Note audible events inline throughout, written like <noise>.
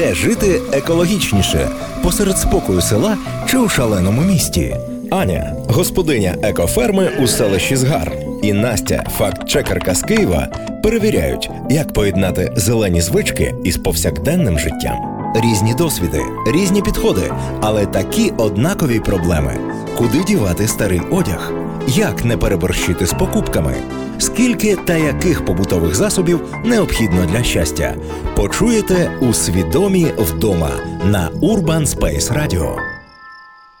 Де жити екологічніше? Посеред спокою села чи у шаленому місті? Аня, господиня екоферми у селищі Згар, і Настя, факт-чекерка з Києва, перевіряють, як поєднати зелені звички із повсякденним життям. Різні досвіди, різні підходи, але такі однакові проблеми: куди дівати старий одяг, як не переборщити з покупками, скільки та яких побутових засобів необхідно для щастя. Почуєте у свідомі вдома на Urban Space Radio.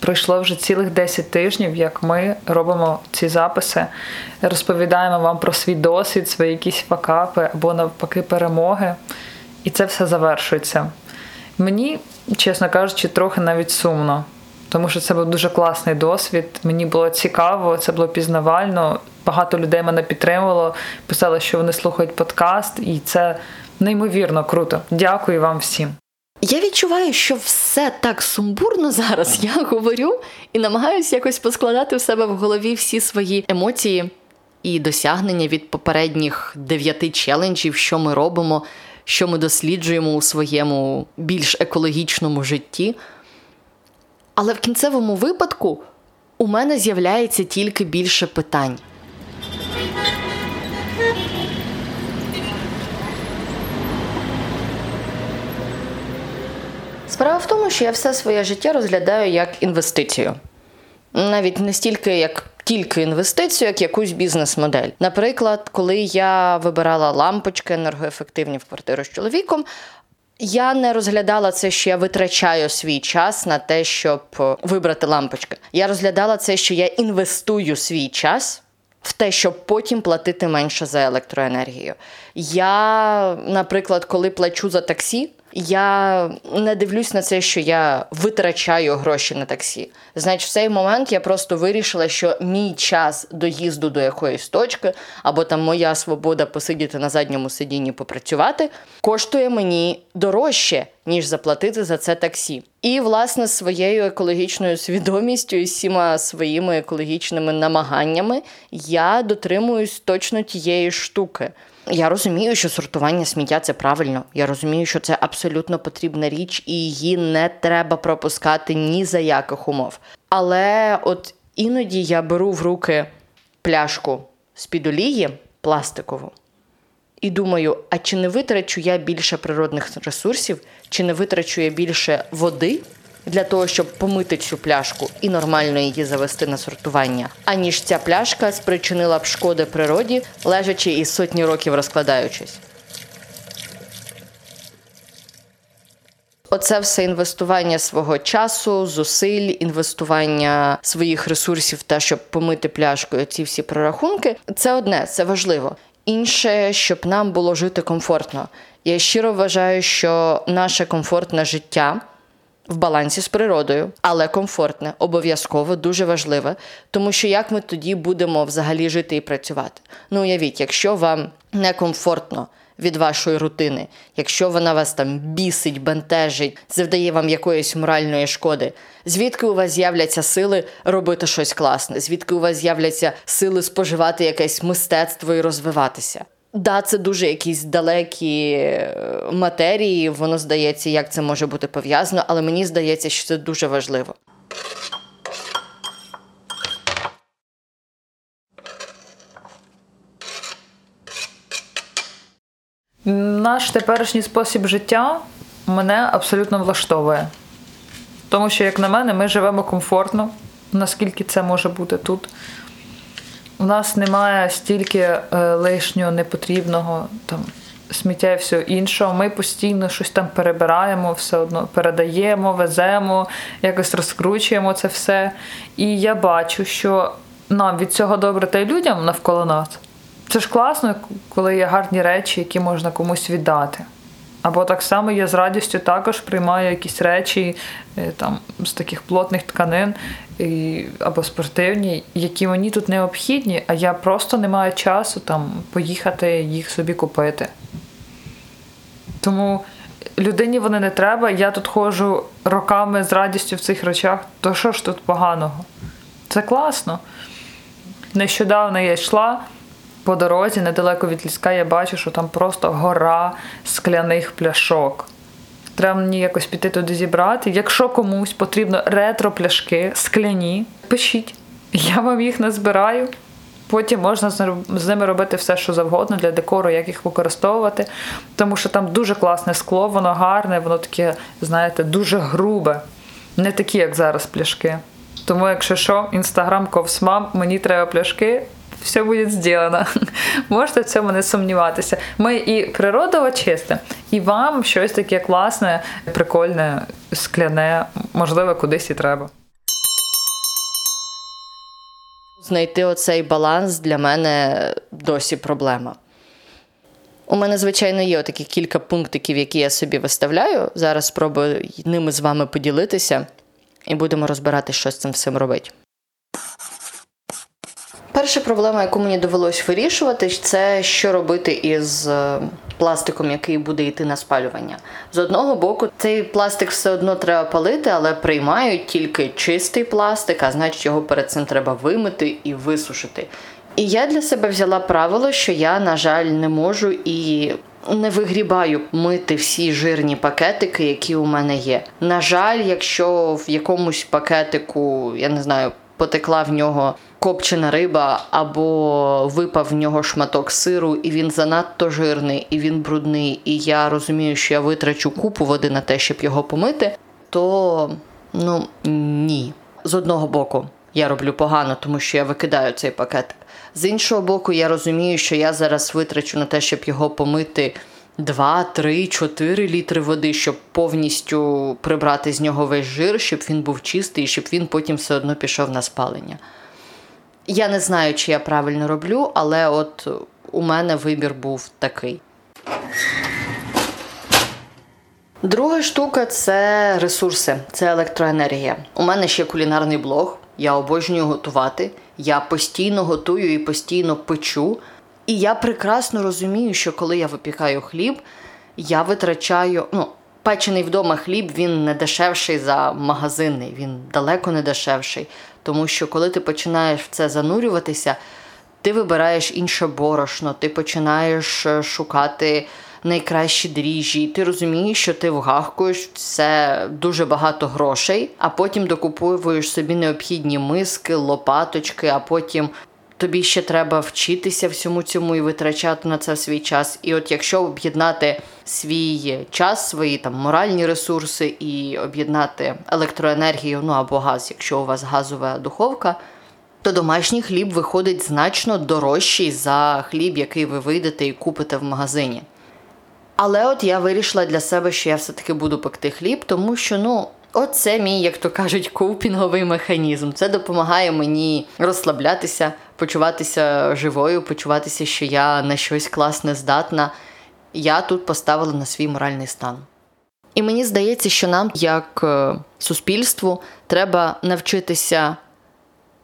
Пройшло вже цілих 10 тижнів, як ми робимо ці записи, розповідаємо вам про свій досвід, свої якісь факапи або навпаки перемоги. І це все завершується. Мені, чесно кажучи, трохи навіть сумно, тому що це був дуже класний досвід. Мені було цікаво, це було пізнавально. Багато людей мене підтримувало, писали, що вони слухають подкаст, і це неймовірно круто. Дякую вам всім. Я відчуваю, що все так сумбурно зараз. Я говорю і намагаюся якось поскладати в себе в голові всі свої емоції і досягнення від попередніх дев'яти челенджів, що ми робимо, що ми досліджуємо у своєму більш екологічному житті. Але в кінцевому випадку у мене з'являється тільки більше питань. Справа в тому, що я все своє життя розглядаю як інвестицію. Навіть не стільки як тільки інвестицію, як якусь бізнес-модель. Наприклад, коли я вибирала лампочки енергоефективні в квартиру з чоловіком, я не розглядала це, що я витрачаю свій час на те, щоб вибрати лампочки. Я розглядала це, що я інвестую свій час. В те, щоб потім платити менше за електроенергію. Я, наприклад, коли плачу за таксі, я не дивлюсь на це, що я витрачаю гроші на таксі. Значить, в цей момент я просто вирішила, що мій час доїзду до якоїсь точки, або там моя свобода посидіти на задньому сидінні попрацювати, коштує мені дорожче, ніж заплатити за це таксі. І, власне, своєю екологічною свідомістю і всіма своїми екологічними намаганнями я дотримуюсь точно тієї штуки. Я розумію, що сортування сміття це правильно. Я розумію, що це абсолютно потрібна річ, і її не треба пропускати ні за яких умов. Але от іноді я беру в руки пляшку з-під олії пластикову і думаю: а чи не витрачу я більше природних ресурсів, чи не витрачу я більше води? Для того, щоб помити цю пляшку і нормально її завести на сортування, аніж ця пляшка спричинила б шкоди природі, лежачи і сотні років розкладаючись. Оце все інвестування свого часу, зусиль, інвестування своїх ресурсів, та щоб помити пляшкою ці всі прорахунки. Це одне, це важливо. Інше, щоб нам було жити комфортно. Я щиро вважаю, що наше комфортне життя в балансі з природою, але комфортне, обов'язково дуже важливе, тому що як ми тоді будемо взагалі жити і працювати? Ну, уявіть, якщо вам некомфортно від вашої рутини, якщо вона вас там бісить, бентежить, завдає вам якоїсь моральної шкоди, звідки у вас з'являться сили робити щось класне? Звідки у вас з'являться сили споживати якесь мистецтво і розвиватися? Да, це дуже якісь далекі е, матерії, воно здається, як це може бути пов'язано, але мені здається, що це дуже важливо. Наш теперішній спосіб життя мене абсолютно влаштовує. Тому що, як на мене, ми живемо комфортно, наскільки це може бути тут. У нас немає стільки е, лишнього непотрібного там сміття і всього іншого. Ми постійно щось там перебираємо, все одно передаємо, веземо, якось розкручуємо це все. І я бачу, що нам від цього добре та й людям навколо нас. Це ж класно, коли є гарні речі, які можна комусь віддати. Або так само я з радістю також приймаю якісь речі, е, там з таких плотних тканин і, або спортивні, які мені тут необхідні, а я просто не маю часу там поїхати їх собі купити. Тому людині вони не треба. Я тут ходжу роками з радістю в цих речах, то що ж тут поганого? Це класно. Нещодавно я йшла по дорозі, недалеко від ліска, я бачу, що там просто гора скляних пляшок. Треба мені якось піти туди зібрати. Якщо комусь потрібно ретро-пляшки, скляні, пишіть. Я вам їх назбираю. Потім можна з ними робити все, що завгодно для декору, як їх використовувати. Тому що там дуже класне скло, воно гарне, воно таке, знаєте, дуже грубе. Не такі, як зараз пляшки. Тому, якщо що, інстаграм ковсмам, мені треба пляшки, все буде зроблено. <laughs> Можете в цьому не сумніватися. Ми і природу очистимо, і вам щось таке класне, прикольне, скляне, можливо, кудись і треба. Знайти оцей баланс для мене досі проблема. У мене, звичайно, є такі кілька пунктиків, які я собі виставляю. Зараз спробую ними з вами поділитися, і будемо розбирати, що з цим всім робити. Перша проблема, яку мені довелось вирішувати, це що робити із е, пластиком, який буде йти на спалювання. З одного боку, цей пластик все одно треба палити, але приймають тільки чистий пластик, а значить його перед цим треба вимити і висушити. І я для себе взяла правило, що я, на жаль, не можу і. Не вигрібаю мити всі жирні пакетики, які у мене є. На жаль, якщо в якомусь пакетику, я не знаю, потекла в нього копчена риба, або випав в нього шматок сиру, і він занадто жирний, і він брудний, і я розумію, що я витрачу купу води на те, щоб його помити, то ну ні. З одного боку, я роблю погано, тому що я викидаю цей пакетик. З іншого боку, я розумію, що я зараз витрачу на те, щоб його помити 2, 3, 4 літри води, щоб повністю прибрати з нього весь жир, щоб він був чистий, щоб він потім все одно пішов на спалення. Я не знаю, чи я правильно роблю, але от у мене вибір був такий. Друга штука це ресурси, це електроенергія. У мене ще кулінарний блог. Я обожнюю готувати. Я постійно готую і постійно печу. І я прекрасно розумію, що коли я випікаю хліб, я витрачаю. ну, Печений вдома хліб він не дешевший за магазинний, він далеко не дешевший. Тому що коли ти починаєш в це занурюватися, ти вибираєш інше борошно, ти починаєш е, шукати найкращі дріжджі, ти розумієш, що ти вгахкуєш це дуже багато грошей, а потім докуповуєш собі необхідні миски, лопаточки, а потім тобі ще треба вчитися всьому цьому і витрачати на це свій час. І от якщо об'єднати свій час, свої там моральні ресурси і об'єднати електроенергію, ну або газ, якщо у вас газова духовка. То домашній хліб виходить значно дорожчий за хліб, який ви вийдете і купите в магазині. Але от я вирішила для себе, що я все-таки буду пекти хліб, тому що, ну, Оце мій, як то кажуть, коупінговий механізм. Це допомагає мені розслаблятися, почуватися живою, почуватися, що я на щось класне здатна. Я тут поставила на свій моральний стан. І мені здається, що нам, як е, суспільству, треба навчитися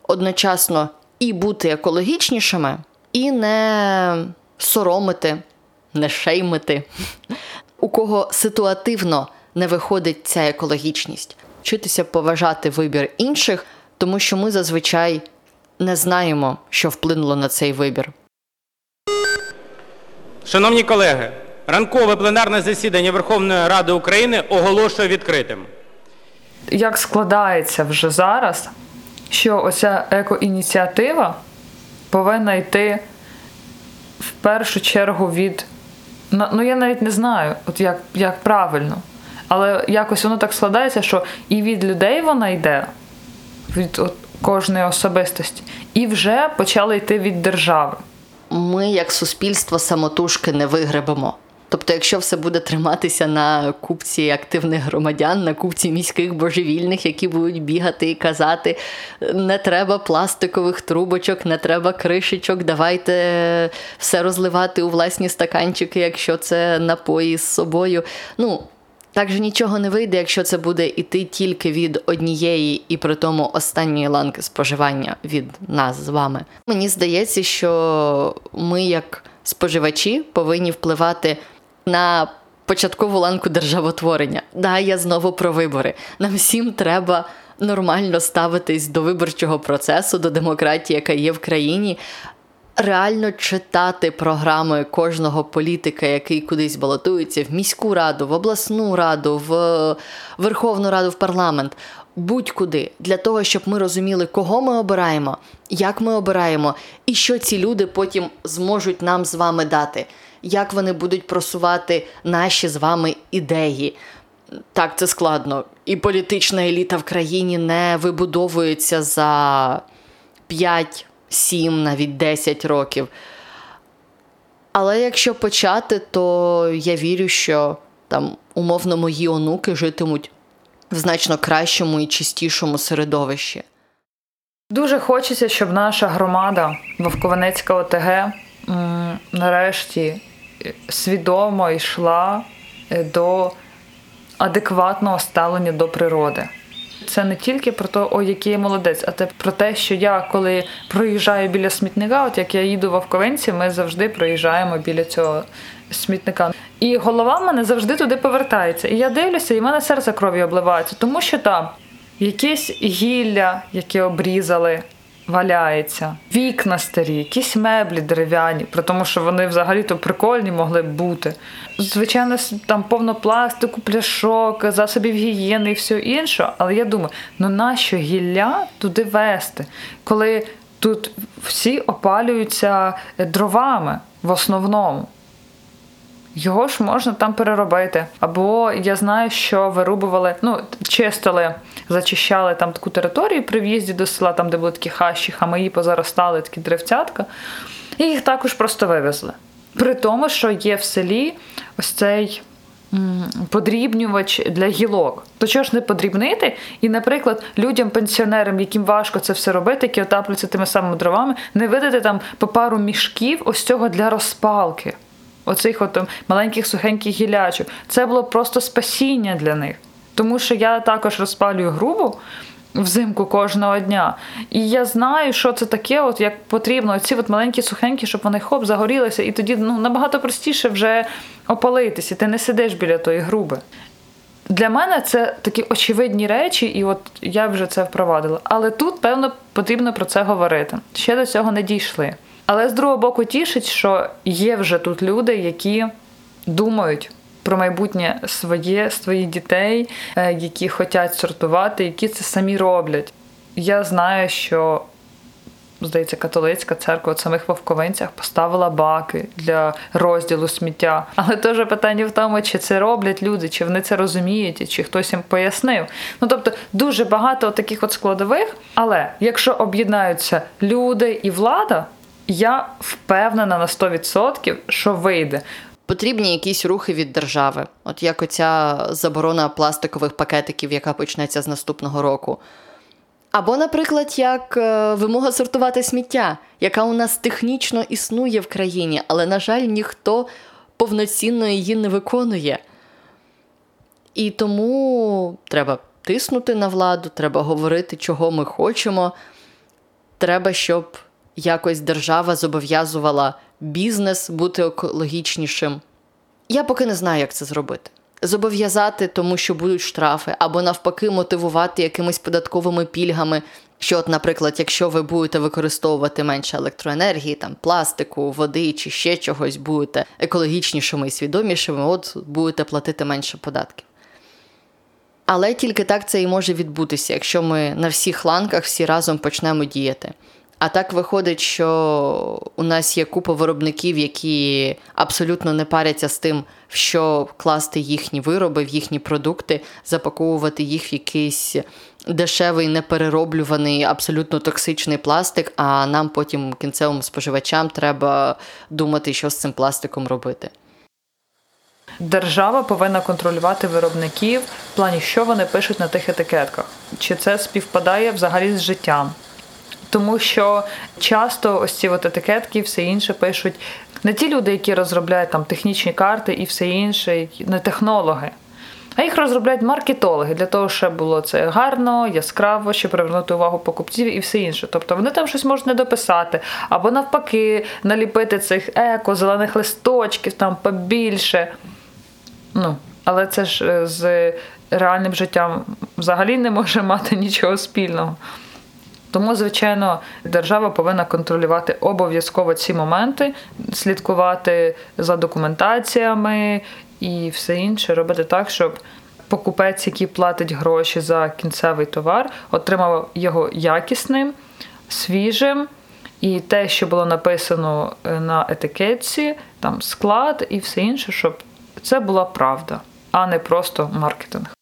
одночасно і бути екологічнішими, і не соромити, не шеймити, у кого ситуативно не виходить ця екологічність, вчитися поважати вибір інших, тому що ми зазвичай не знаємо, що вплинуло на цей вибір. Шановні колеги, ранкове пленарне засідання Верховної Ради України оголошую відкритим. Як складається вже зараз, що оця екоініціатива повинна йти в першу чергу від. Ну, я навіть не знаю, от як, як правильно. Але якось воно так складається, що і від людей вона йде, від от, кожної особистості, і вже почали йти від держави. Ми, як суспільство, самотужки не вигребемо. Тобто, якщо все буде триматися на купці активних громадян, на купці міських божевільних, які будуть бігати і казати, не треба пластикових трубочок, не треба кришечок, давайте все розливати у власні стаканчики, якщо це напої з собою. Ну, Так же нічого не вийде, якщо це буде іти тільки від однієї і при тому останньої ланки споживання від нас з вами. Мені здається, що ми, як споживачі, повинні впливати на початкову ланку державотворення. Да, я знову про вибори. Нам всім треба нормально ставитись до виборчого процесу, до демократії, яка є в країні. Реально читати програми кожного політика, який кудись балотується в міську раду, в обласну раду, в Верховну Раду, в парламент, будь-куди, для того, щоб ми розуміли, кого ми обираємо, як ми обираємо, і що ці люди потім зможуть нам з вами дати, як вони будуть просувати наші з вами ідеї. Так, це складно. І політична еліта в країні не вибудовується за 5, 7, навіть 10 років. Але якщо почати, то я вірю, що там умовно мої онуки житимуть в значно кращому і чистішому середовищі. Дуже хочеться, щоб наша громада Вовкованецька ОТГ нарешті свідомо йшла е, до адекватного ставлення до природи. Це не тільки про те, о, який я молодець, а те про те, що я, коли проїжджаю біля смітника, от як я їду в Овковинці, ми завжди проїжджаємо біля цього смітника. І голова в мене завжди туди повертається. І я дивлюся, і в мене серце кров'ю обливається, тому що там якесь гілля, яке обрізали, валяється, вікна старі, якісь меблі дерев'яні, при тому, що вони взагалі-то прикольні могли б бути. Звичайно, там повно пластику, пляшок, засобів гігієни і все інше. Але я думаю, ну нащо гілля туди вести, коли тут всі опалюються дровами в основному. Його ж можна там переробити. Або я знаю, що вирубували, ну, чистили, зачищали там таку територію при в'їзді до села, там, де були такі хащі, хамаї позаростали, такі древцятка, і їх також просто вивезли. При тому, що є в селі ось цей подрібнювач для гілок. То чого ж не подрібнити? І, наприклад, людям, пенсіонерам, яким важко це все робити, які отаплюються тими самими дровами, не видати там по пару мішків ось цього для розпалки оцих от маленьких сухеньких гілячок. Це було просто спасіння для них. Тому що я також розпалюю грубу взимку кожного дня. І я знаю, що це таке, от як потрібно, оці от маленькі сухенькі, щоб вони хоп загорілися, і тоді ну, набагато простіше вже опалитися. Ти не сидиш біля тої груби. Для мене це такі очевидні речі, і от я вже це впровадила. Але тут, певно, потрібно про це говорити. Ще до цього не дійшли. Але з другого боку, тішить, що є вже тут люди, які думають про майбутнє своє, своїх дітей, е, які хочуть сортувати, які це самі роблять. Я знаю, що. Здається, католицька церква в самих Вовковинцях поставила баки для розділу сміття. Але теж питання в тому, чи це роблять люди, чи вони це розуміють, чи хтось їм пояснив. Ну тобто дуже багато таких от складових. Але якщо об'єднаються люди і влада, я впевнена на 100%, що вийде. Потрібні якісь рухи від держави, от як оця заборона пластикових пакетиків, яка почнеться з наступного року. Або, наприклад, як е, вимога сортувати сміття, яка у нас технічно існує в країні, але, на жаль, ніхто повноцінно її не виконує. І тому треба тиснути на владу, треба говорити, чого ми хочемо. Треба, щоб якось держава зобов'язувала бізнес бути екологічнішим. Я поки не знаю, як це зробити. Зобов'язати, тому що будуть штрафи, або навпаки, мотивувати якимись податковими пільгами. Що, от, наприклад, якщо ви будете використовувати менше електроенергії, там пластику, води чи ще чогось, будете екологічнішими і свідомішими, от будете платити менше податків. Але тільки так це і може відбутися, якщо ми на всіх ланках всі разом почнемо діяти. А так виходить, що у нас є купа виробників, які абсолютно не паряться з тим, в що класти їхні вироби, в їхні продукти, запаковувати їх в якийсь дешевий, неперероблюваний, абсолютно токсичний пластик. А нам потім, кінцевим споживачам, треба думати, що з цим пластиком робити. Держава повинна контролювати виробників в плані, що вони пишуть на тих етикетках, чи це співпадає взагалі з життям. Тому що часто ось ці от етикетки і все інше пишуть не ті люди, які розробляють там технічні карти і все інше, не технологи. А їх розробляють маркетологи для того, щоб було це гарно, яскраво, щоб привернути увагу покупців і все інше. Тобто вони там щось можуть не дописати, або навпаки, наліпити цих еко, зелених листочків там побільше. Ну, але це ж е, з реальним життям взагалі не може мати нічого спільного. Тому, звичайно, держава повинна контролювати обов'язково ці моменти, слідкувати за документаціями і все інше, робити так, щоб покупець, який платить гроші за кінцевий товар, отримав його якісним, свіжим. І те, що було написано е, на етикетці, там склад і все інше, щоб це була правда, а не просто маркетинг.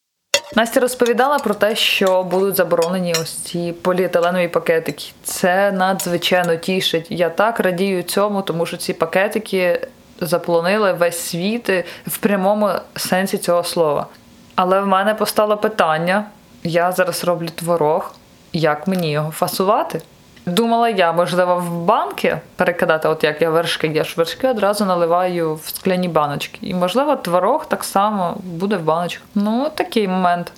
Настя розповідала про те, що будуть заборонені ось ці поліетиленові пакетики. Це надзвичайно тішить. Я так радію цьому, тому що ці пакетики заполонили весь світ в прямому сенсі цього слова. Але в мене постало питання: я зараз роблю творог, як мені його фасувати? Думала я, можливо, в банки перекидати, от як я вершки, я ж вершки одразу наливаю в скляні баночки. І, можливо, творог так само буде в баночках. Ну, такий момент.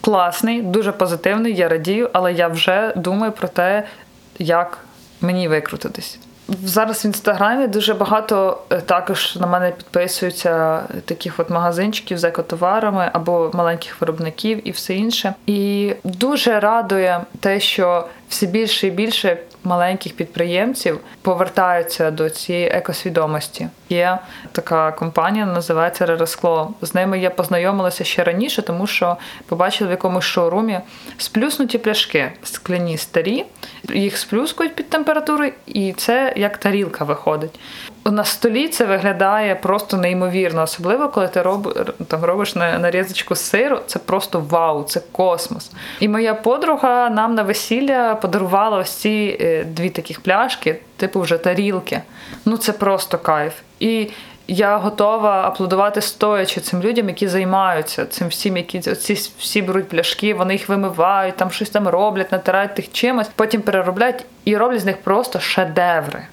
Класний, дуже позитивний, я радію, але я вже думаю про те, як мені викрутитись. Зараз в інстаграмі дуже багато е, також на мене підписуються таких от магазинчиків з екотоварами або маленьких виробників і все інше. І дуже радує те, що все більше і більше маленьких підприємців повертаються до цієї екосвідомості. Є така компанія, називається Ререскло. З ними я познайомилася ще раніше, тому що побачила в якомусь шоурумі сплюснуті пляшки, скляні старі, їх сплюскують під температурою, і це як тарілка виходить. На столі це виглядає просто неймовірно, особливо коли ти роб, там робиш на нарізочку сиру. Це просто вау, це космос. І моя подруга нам на весілля подарувала ось ці е, дві таких пляшки, типу вже тарілки. Ну це просто кайф. І я готова аплодувати стоячи цим людям, які займаються цим всім, які ці всі беруть пляшки, вони їх вимивають, там щось там роблять, натирають тих чимось, потім перероблять і роблять з них просто шедеври.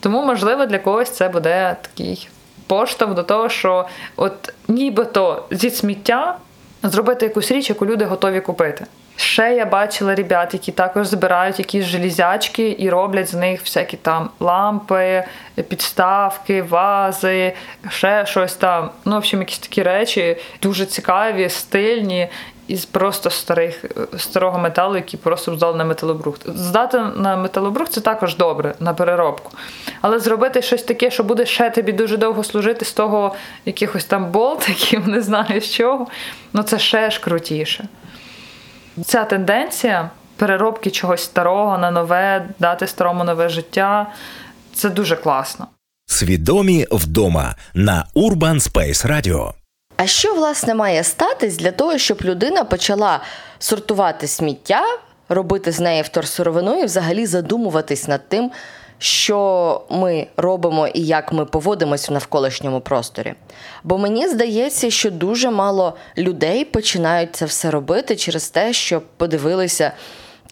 Тому, можливо, для когось це буде такий поштовх до того, що от нібито зі сміття зробити якусь річ, яку люди готові купити. Ще я бачила ребят, які також збирають якісь железячки і роблять з них всякі там лампи, підставки, вази, ще щось там. Ну, в общем, якісь такі речі дуже цікаві, стильні із просто старих старого металу, який просто здали на металобрухт. Здати на металобрухт це також добре на переробку. Але зробити щось таке, що буде ще тобі дуже довго служити з того якихось там болтиків, <laughs> не знаю з чого, ну це ще ж крутіше. Ця тенденція переробки чогось старого на нове, дати старому нове життя це дуже класно. Свідомі вдома на Urban Space Radio. А що власне має статись для того, щоб людина почала сортувати сміття, робити з неї вторсировину і взагалі задумуватись над тим, що ми робимо і як ми поводимось в навколишньому просторі? Бо мені здається, що дуже мало людей починають це все робити через те, що подивилися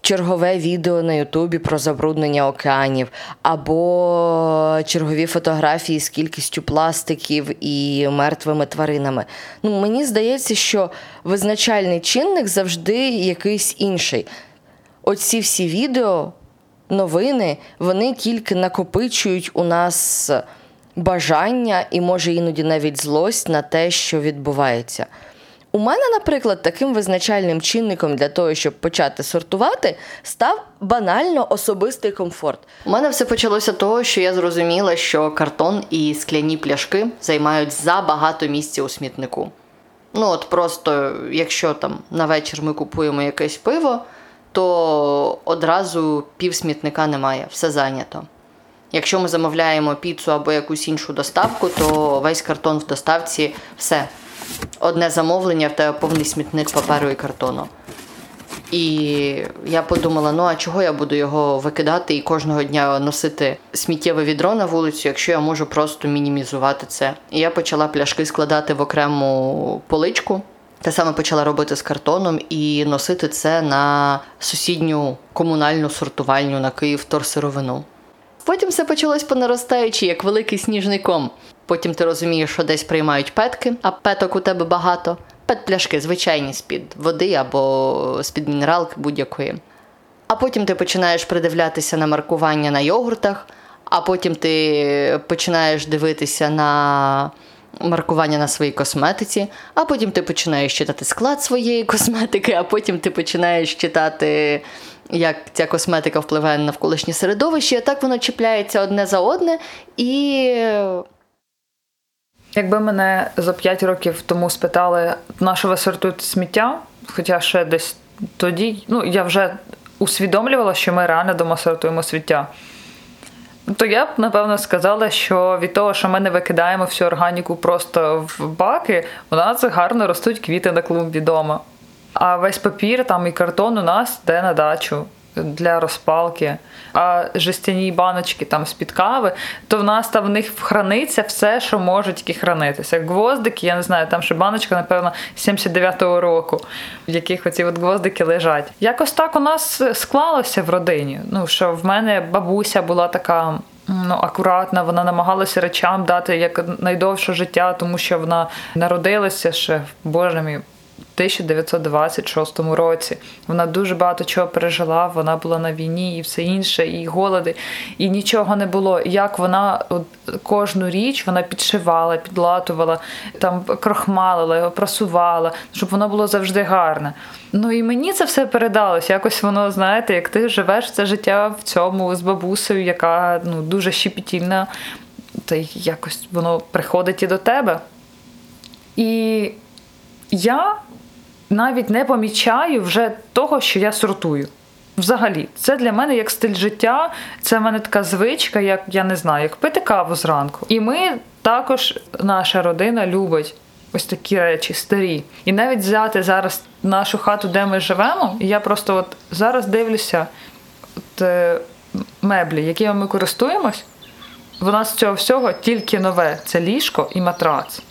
чергове відео на Ютубі про забруднення океанів, або чергові фотографії з кількістю пластиків і мертвими тваринами. Ну, Мені здається, що визначальний чинник завжди якийсь інший. Оці всі відео, новини, вони тільки накопичують у нас бажання і, може, іноді навіть злость на те, що відбувається. У мене, наприклад, таким визначальним чинником для того, щоб почати сортувати, став банально особистий комфорт. У мене все почалося того, що я зрозуміла, що картон і скляні пляшки займають забагато місця у смітнику. Ну, от просто, якщо там на вечір ми купуємо якесь пиво, то одразу пів смітника немає, все зайнято. Якщо ми замовляємо піцу або якусь іншу доставку, то весь картон в доставці все одне замовлення, в тебе повний смітник паперу і картону. І я подумала: ну а чого я буду його викидати і кожного дня носити сміттєве відро на вулицю, якщо я можу просто мінімізувати це. І я почала пляшки складати в окрему поличку. Те саме почала робити з картоном і носити це на сусідню комунальну сортувальню на Київ торсировину. Потім все почалось по наростаючій, як великий сніжний ком. Потім ти розумієш, що десь приймають петки, а петок у тебе багато. пет-пляшки, звичайні з-під води або з-під мінералки будь-якої. А потім ти починаєш придивлятися на маркування на йогуртах, а потім ти починаєш дивитися на маркування на своїй косметиці, а потім ти починаєш читати склад своєї косметики, а потім ти починаєш читати, як ця косметика впливає на навколишнє середовище, і так воно чіпляється одне за одне і. Якби мене за 5 років тому спитали, на що ви сортуєте сміття, хоча ще десь тоді, ну я вже усвідомлювала, що ми реально дома сортуємо сміття. То я б напевно сказала, що від того, що ми не викидаємо всю органіку просто в баки, у нас гарно ростуть квіти на клумбі дома. А весь папір там і картон у нас йде на дачу для розпалки. Жестяні баночки там з-під кави, то в нас там в них храниться все, що може тільки хранитися. Гвоздики, я не знаю, там ще баночка, напевно, 79-го року, в яких оці от гвоздики лежать. Якось так у нас склалося в родині. Ну, що в мене бабуся була така. Ну, акуратна, вона намагалася речам дати як найдовше життя, тому що вона народилася ще, боже мій, 1926 році. Вона дуже багато чого пережила. Вона була на війні і все інше, і голоди, і нічого не було. Як вона кожну річ вона підшивала, підлатувала, там крохмалила, його просувала, щоб воно було завжди гарне. Ну і мені це все передалось. Якось воно, знаєте, як ти живеш це життя в цьому з бабусею, яка ну, дуже щепетільна, та якось воно приходить і до тебе. І я навіть не помічаю вже того, що я сортую. Взагалі, це для мене як стиль життя, це в мене така звичка, як я не знаю, як пити каву зранку. І ми також, наша родина любить ось такі речі старі. І навіть взяти зараз нашу хату, де ми живемо, і я просто от зараз дивлюся от, е, меблі, якими ми користуємось. В нас цього всього тільки нове це ліжко і матрац.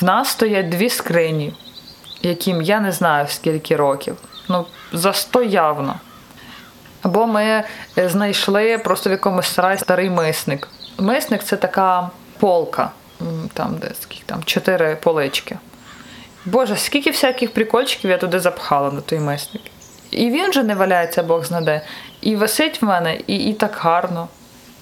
В нас стоять дві скрині яким я не знаю скільки років. Ну, за сто явно. Або ми е, знайшли просто в якомусь сараї старий мисник. Мисник це така полка, там де скільки там чотири полички. Боже, скільки всяких прикольчиків я туди запхала на той мисник. І він же не валяється, Бог знаде. І висить в мене, і і так гарно.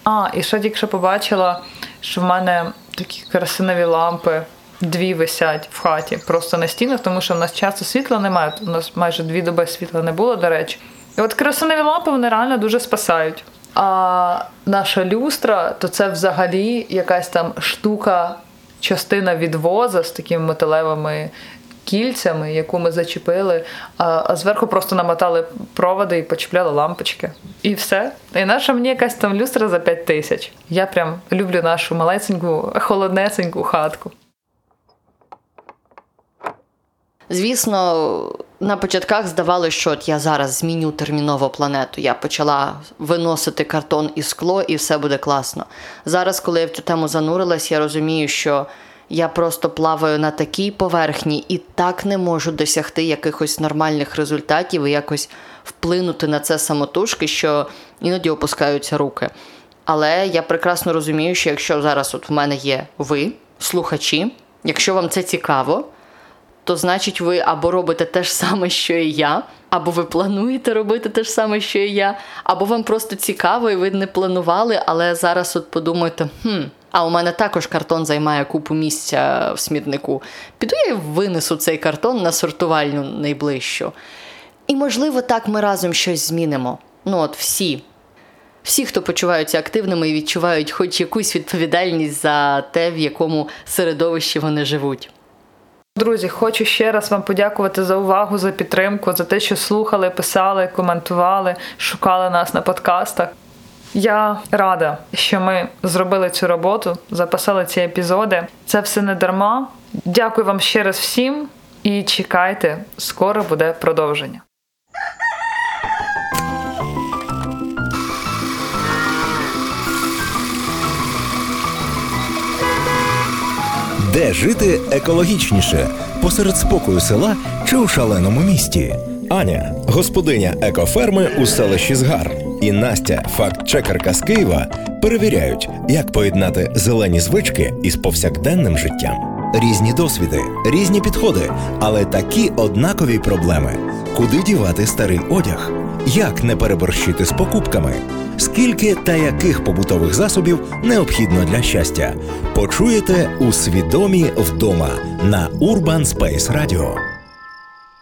А, і ще тільки побачила, що в мене такі красиві лампи дві висять в хаті просто на стінах, тому що в нас часто світла немає. У нас майже дві доби світла не було, до речі. І от красиві лампи вони реально дуже спасають. А наша люстра то це взагалі якась там штука, частина відвоза з такими металевими кільцями, яку ми зачепили, а а зверху просто намотали проводи і почепляли лампочки. І все. І наша мені якась там люстра за 5 тисяч. Я прям люблю нашу малесеньку, холоднесеньку хатку. Звісно, на початках здавалося, що от я зараз зміню терміново планету. Я почала виносити картон і скло, і все буде класно. Зараз, коли я в цю тему занурилась, я розумію, що я просто плаваю на такій поверхні і так не можу досягти якихось нормальних результатів і якось вплинути на це самотужки, що іноді опускаються руки. Але я прекрасно розумію, що якщо зараз от в мене є ви, слухачі, якщо вам це цікаво то значить ви або робите те ж саме, що і я, або ви плануєте робити те ж саме, що і я, або вам просто цікаво, і ви не планували, але зараз от подумаєте, хм. А у мене також картон займає купу місця в смітнику. Піду я винесу цей картон на сортувальню найближчу. І, можливо, так ми разом щось змінимо. Ну, от всі. Всі, хто почуваються активними і відчувають хоч якусь відповідальність за те, в якому середовищі вони живуть. Друзі, хочу ще раз вам подякувати за увагу, за підтримку, за те, що слухали, писали, коментували, шукали нас на подкастах. Я рада, що ми зробили цю роботу, записали ці епізоди. Це все не дарма. Дякую вам ще раз всім і чекайте, скоро буде продовження. Де жити екологічніше посеред спокою села чи у шаленому місті? Аня, господиня екоферми у селищі Згар, і Настя, факт-чекерка з Києва, перевіряють, як поєднати зелені звички із повсякденним життям. Різні досвіди, різні підходи, але такі однакові проблеми. Куди дівати старий одяг? Як не переборщити з покупками? Скільки та яких побутових засобів необхідно для щастя? Почуєте у свідомі вдома на Urban Space Radio.